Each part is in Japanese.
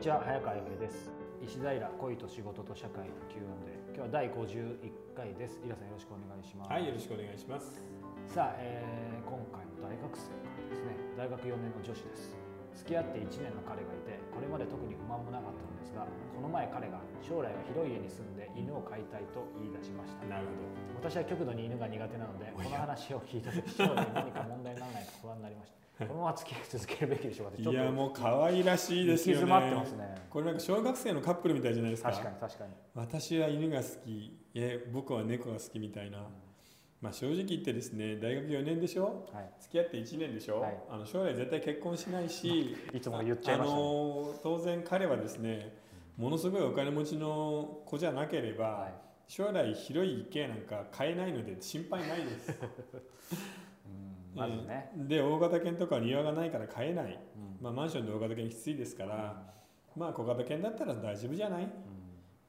ちは早川洋平です。石平恋と仕事と社会の Q&A 今日は第51回です。井田さんよろしくお願いします。はいよろしくお願いします。さあ、えー今回も大学生からですね。大学4年の女子です。付き合って1年の彼がいてこれまで特に不満もなかったのですがこの前彼が将来は広い家に住んで犬を飼いたいと言い出しました。なるほ私は極度に犬が苦手なのでこの話を聞いた時将来何か問題にならないか不安になりましたこのまま付き合い続けるべきでしょうかってどいやもう可愛らしいですよね。ってますね。これなんか小学生のカップルみたいじゃないですか。確かに確かに。私は犬が好きえ僕は猫が好きみたいな、まあ正直言ってですね大学4年でしょ？はい。付き合って1年でしょ、はい。あの将来絶対結婚しないし いつも言っちゃいましたね。あの当然彼はですねものすごいお金持ちの子じゃなければ、はい。将来広い家なんか買えないので心配ないです。う んまずね、うん。で大型犬とか庭がないから買えない、うん。まあ、マンションで大型犬きついですから、まあ小型犬だったら大丈夫じゃない？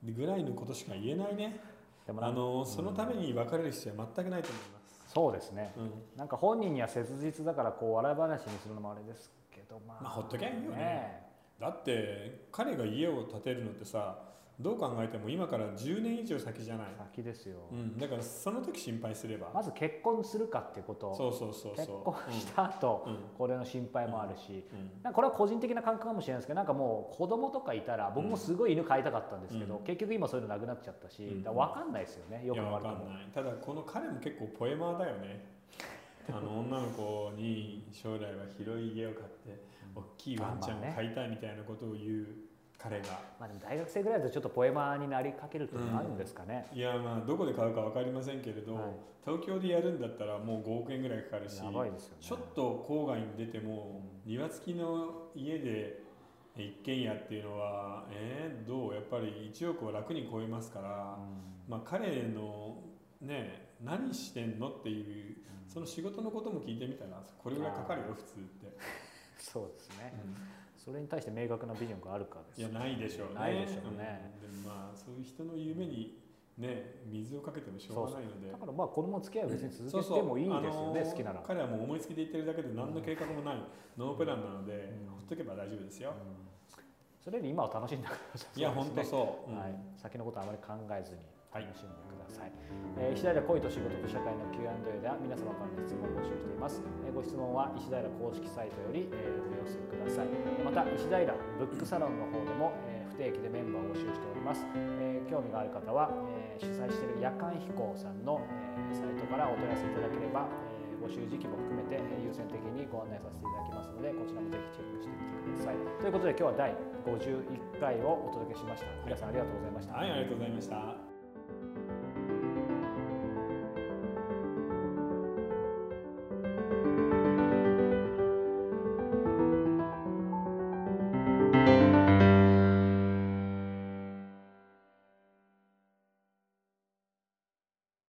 うん。ぐらいのことしか言えないね。でもあのそのために別れる必要は全くないと思います、そうですね、うん。なんか本人には切実だからこう笑い話にするのもあれですけどまあ、まあほっときゃいいよねだって彼が家を建てるのってさどう考えても今から10年以上先じゃない、先ですよ、うん、だからその時心配すれば、まず結婚するかっていうこと。そうそうそうそう。結婚した後、うん。これの心配もあるし、うん。これは個人的な感覚かもしれないですけどなんかもう子供とかいたら僕もすごい犬飼いたかったんですけど、うん。結局今そういうのなくなっちゃったし、うん。だから分かんないですよね。よくいやわも悪くもかんない。ただこの彼も結構ポエマーだよねあの女の子に将来は広い家を買って大きいワンちゃんを飼いたいみたいなことを言う。彼がまあでも大学生ぐらいだとちょっとポエマーになりかけるっていうのがあるんですかね、いやまあどこで買うか分かりませんけれど、はい。東京でやるんだったらもう5億円ぐらいかかるしね。ちょっと郊外に出ても庭付きの家で一軒家っていうのはえー、どう？やっぱり1億は楽に超えますから、まあ、彼のね何してんのっていうその仕事のことも聞いてみたらこれぐらいかかるよ普通って、そうですね、それに対して明確なビジョンがあるかです。いやないでしょうね。ないでしょうね。ん。でもまあそういう人の夢にね水をかけてもしょうがないので。だからまあこのまま付き合いは別に続けてもいいですよねあのー好きなら、彼はもう思いつきで言ってるだけで何の計画もない、ノープランなので、うん。ほっとけば大丈夫ですよ、うんそれより今を楽しんでくださいいや本当う。そう、うん。はい、先のことはあまり考えずにはい。楽しんでください、えー石平恋と仕事と社会の Q&A では皆様からの質問を募集しています、えーご質問は石平公式サイトより、えーお寄せください。また石平ブックサロンの方でも、えー不定期でメンバーを募集しております、えー興味がある方は、えー主催している夜間飛行さんの、えーサイトからお問い合わせいただければ、えー募集時期も含めてえ優先的にご案内させていただきますのでこちらもぜひチェックしてみてください。ということで今日は第51回をお届けしました。皆さんありがとうございました、はいありがとうございました。